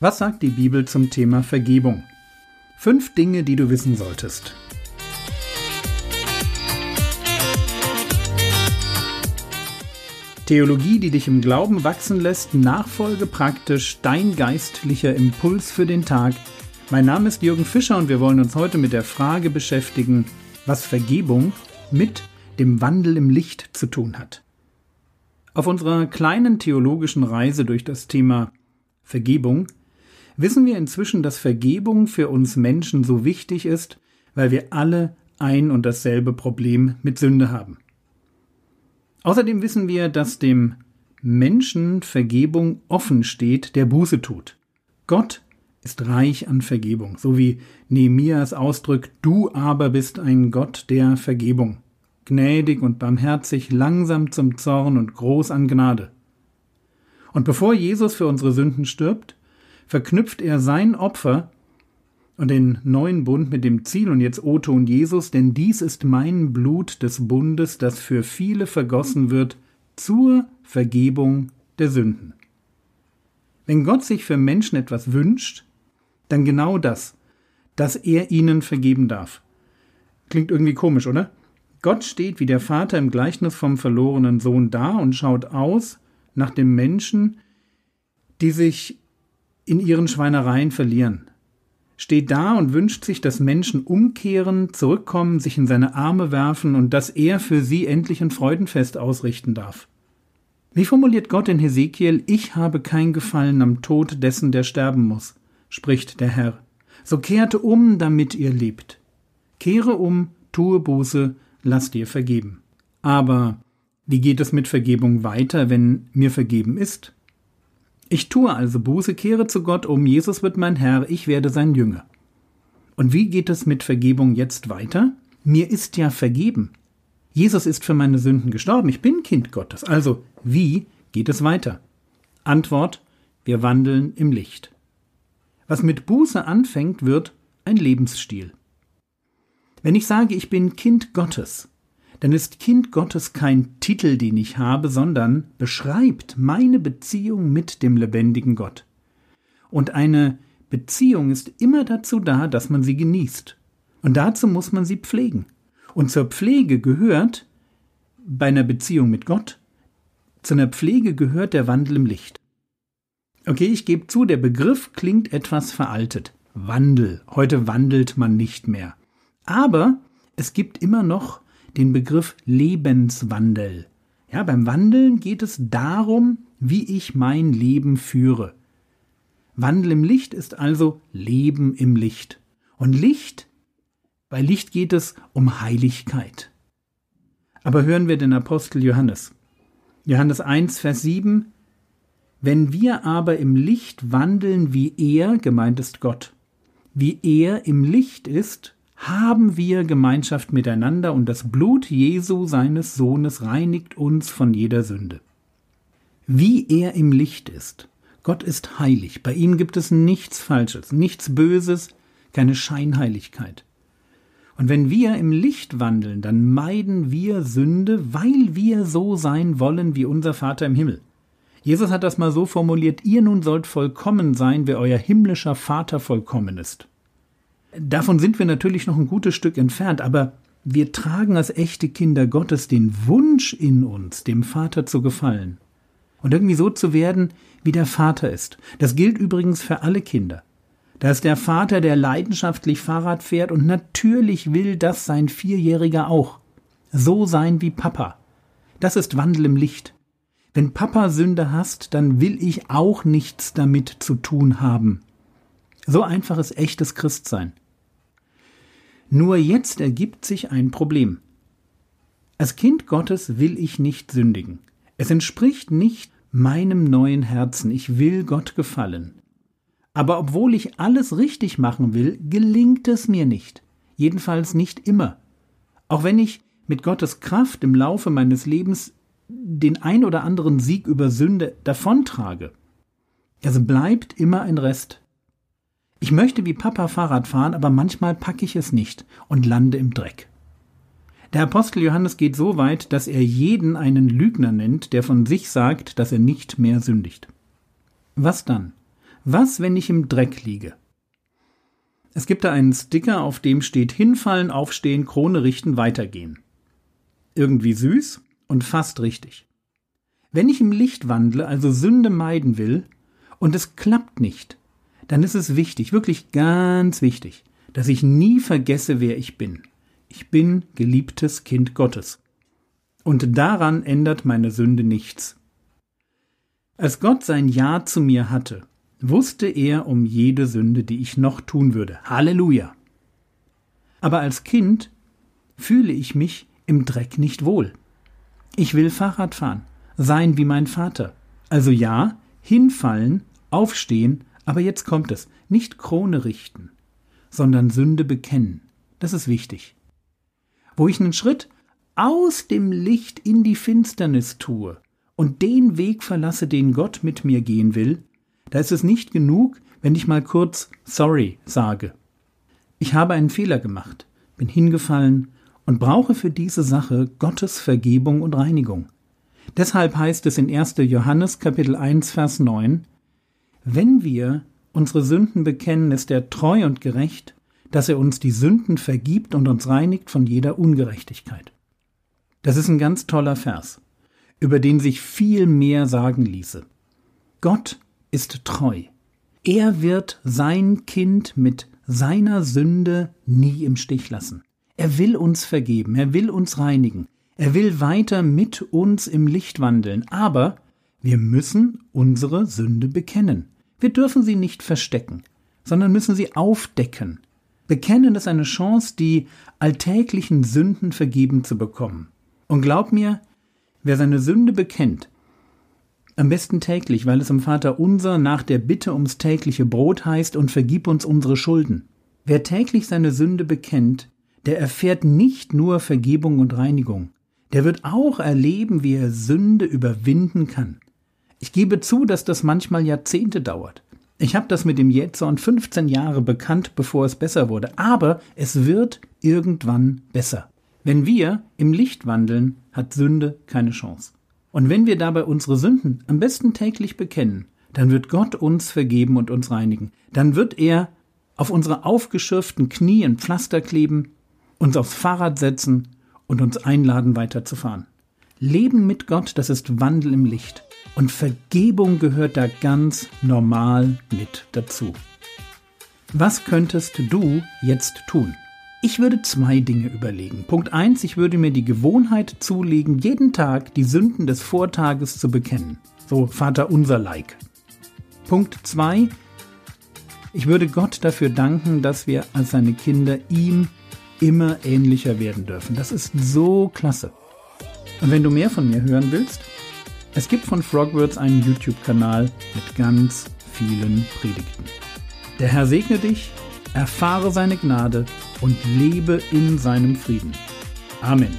Was sagt die Bibel zum Thema Vergebung? Fünf Dinge, die du wissen solltest. Theologie, die dich im Glauben wachsen lässt, Nachfolge praktisch, dein geistlicher Impuls für den Tag. Mein Name ist Jürgen Fischer und wir wollen uns heute mit der Frage beschäftigen, was Vergebung mit dem Wandel im Licht zu tun hat. Auf unserer kleinen theologischen Reise durch das Thema Vergebung wissen wir inzwischen, dass Vergebung für uns Menschen so wichtig ist, weil wir alle ein und dasselbe Problem mit Sünde haben. Außerdem wissen wir, dass dem Menschen Vergebung offen steht, der Buße tut. Gott ist reich an Vergebung, so wie Nehemias ausdrückt, du aber bist ein Gott der Vergebung, gnädig und barmherzig, langsam zum Zorn und groß an Gnade. Und bevor Jesus für unsere Sünden stirbt, verknüpft er sein Opfer und den neuen Bund mit dem Ziel und jetzt O-Ton Jesus, denn dies ist mein Blut des Bundes, das für viele vergossen wird zur Vergebung der Sünden. Wenn Gott sich für Menschen etwas wünscht, dann genau das, dass er ihnen vergeben darf. Klingt irgendwie komisch, oder? Gott steht wie der Vater im Gleichnis vom verlorenen Sohn da und schaut aus nach dem Menschen, die sich in ihren Schweinereien verlieren. Steht da und wünscht sich, dass Menschen umkehren, zurückkommen, sich in seine Arme werfen und dass er für sie endlich ein Freudenfest ausrichten darf. Wie formuliert Gott in Hesekiel, ich habe kein Gefallen am Tod dessen, der sterben muss, spricht der Herr. So kehrte um, damit ihr lebt. Kehre um, tue Buße, lass dir vergeben. Aber wie geht es mit Vergebung weiter, wenn mir vergeben ist? Ich tue also Buße, kehre zu Gott um, Jesus wird mein Herr, ich werde sein Jünger. Und wie geht es mit Vergebung jetzt weiter? Mir ist ja vergeben. Jesus ist für meine Sünden gestorben, ich bin Kind Gottes. Also, wie geht es weiter? Antwort, wir wandeln im Licht. Was mit Buße anfängt, wird ein Lebensstil. Wenn ich sage, ich bin Kind Gottes, dann ist Kind Gottes kein Titel, den ich habe, sondern beschreibt meine Beziehung mit dem lebendigen Gott. Und eine Beziehung ist immer dazu da, dass man sie genießt. Und dazu muss man sie pflegen. Und zur Pflege gehört, bei einer Beziehung mit Gott, zu einer Pflege gehört der Wandel im Licht. Okay, ich gebe zu, der Begriff klingt etwas veraltet. Wandel. Heute wandelt man nicht mehr. Aber es gibt immer noch den Begriff Lebenswandel. Ja, beim Wandeln geht es darum, wie ich mein Leben führe. Wandel im Licht ist also Leben im Licht. Und Licht, bei Licht geht es um Heiligkeit. Aber hören wir den Apostel Johannes. Johannes 1, Vers 7. Wenn wir aber im Licht wandeln, wie er, gemeint ist Gott, wie er im Licht ist, haben wir Gemeinschaft miteinander und das Blut Jesu seines Sohnes reinigt uns von jeder Sünde. Wie er im Licht ist. Gott ist heilig, bei ihm gibt es nichts Falsches, nichts Böses, keine Scheinheiligkeit. Und wenn wir im Licht wandeln, dann meiden wir Sünde, weil wir so sein wollen wie unser Vater im Himmel. Jesus hat das mal so formuliert, ihr nun sollt vollkommen sein, wie euer himmlischer Vater vollkommen ist. Davon sind wir natürlich noch ein gutes Stück entfernt, aber wir tragen als echte Kinder Gottes den Wunsch in uns, dem Vater zu gefallen. Und irgendwie so zu werden, wie der Vater ist. Das gilt übrigens für alle Kinder. Da ist der Vater, der leidenschaftlich Fahrrad fährt und natürlich will das sein Vierjähriger auch. So sein wie Papa. Das ist Wandel im Licht. Wenn Papa Sünde hast, dann will ich auch nichts damit zu tun haben. So einfach ist echtes Christsein. Nur jetzt ergibt sich ein Problem. Als Kind Gottes will ich nicht sündigen. Es entspricht nicht meinem neuen Herzen. Ich will Gott gefallen. Aber obwohl ich alles richtig machen will, gelingt es mir nicht. Jedenfalls nicht immer. Auch wenn ich mit Gottes Kraft im Laufe meines Lebens den ein oder anderen Sieg über Sünde davontrage. Also bleibt immer ein Rest. Ich möchte wie Papa Fahrrad fahren, aber manchmal packe ich es nicht und lande im Dreck. Der Apostel Johannes geht so weit, dass er jeden einen Lügner nennt, der von sich sagt, dass er nicht mehr sündigt. Was dann? Was, wenn ich im Dreck liege? Es gibt da einen Sticker, auf dem steht hinfallen, aufstehen, Krone richten, weitergehen. Irgendwie süß und fast richtig. Wenn ich im Licht wandle, also Sünde meiden will, und es klappt nicht, dann ist es wichtig, wirklich ganz wichtig, dass ich nie vergesse, wer ich bin. Ich bin geliebtes Kind Gottes. Und daran ändert meine Sünde nichts. Als Gott sein Ja zu mir hatte, wusste er um jede Sünde, die ich noch tun würde. Halleluja. Aber als Kind fühle ich mich im Dreck nicht wohl. Ich will Fahrrad fahren, sein wie mein Vater. Also ja, hinfallen, aufstehen, aber jetzt kommt es, nicht Krone richten, sondern Sünde bekennen. Das ist wichtig. Wo ich einen Schritt aus dem Licht in die Finsternis tue und den Weg verlasse, den Gott mit mir gehen will, da ist es nicht genug, wenn ich mal kurz sorry sage. Ich habe einen Fehler gemacht, bin hingefallen und brauche für diese Sache Gottes Vergebung und Reinigung. Deshalb heißt es in 1. Johannes Kapitel 1 Vers 9, wenn wir unsere Sünden bekennen, ist er treu und gerecht, dass er uns die Sünden vergibt und uns reinigt von jeder Ungerechtigkeit. Das ist ein ganz toller Vers, über den sich viel mehr sagen ließe. Gott ist treu. Er wird sein Kind mit seiner Sünde nie im Stich lassen. Er will uns vergeben, er will uns reinigen, er will weiter mit uns im Licht wandeln, aber wir müssen unsere Sünde bekennen. Wir dürfen sie nicht verstecken, sondern müssen sie aufdecken. Bekennen ist eine Chance, die alltäglichen Sünden vergeben zu bekommen. Und glaub mir, wer seine Sünde bekennt, am besten täglich, weil es im Vater unser nach der Bitte ums tägliche Brot heißt und vergib uns unsere Schulden. Wer täglich seine Sünde bekennt, der erfährt nicht nur Vergebung und Reinigung, der wird auch erleben, wie er Sünde überwinden kann. Ich gebe zu, dass das manchmal Jahrzehnte dauert. Ich habe das mit dem Jähzorn 15 Jahre bekannt, bevor es besser wurde, aber es wird irgendwann besser. Wenn wir im Licht wandeln, hat Sünde keine Chance. Und wenn wir dabei unsere Sünden am besten täglich bekennen, dann wird Gott uns vergeben und uns reinigen. Dann wird er auf unsere aufgeschürften Knie ein Pflaster kleben uns aufs Fahrrad setzen und uns einladen, weiterzufahren. Leben mit Gott, das ist Wandel im Licht. Und Vergebung gehört da ganz normal mit dazu. Was könntest du jetzt tun? Ich würde zwei Dinge überlegen. Punkt eins: ich würde mir die Gewohnheit zulegen, jeden Tag die Sünden des Vortages zu bekennen. So Vater unser Like. Punkt zwei: ich würde Gott dafür danken, dass wir als seine Kinder ihm immer ähnlicher werden dürfen. Das ist so klasse. Und wenn du mehr von mir hören willst, es gibt von Frogwords einen YouTube-Kanal mit ganz vielen Predigten. Der Herr segne dich, erfahre seine Gnade und lebe in seinem Frieden. Amen.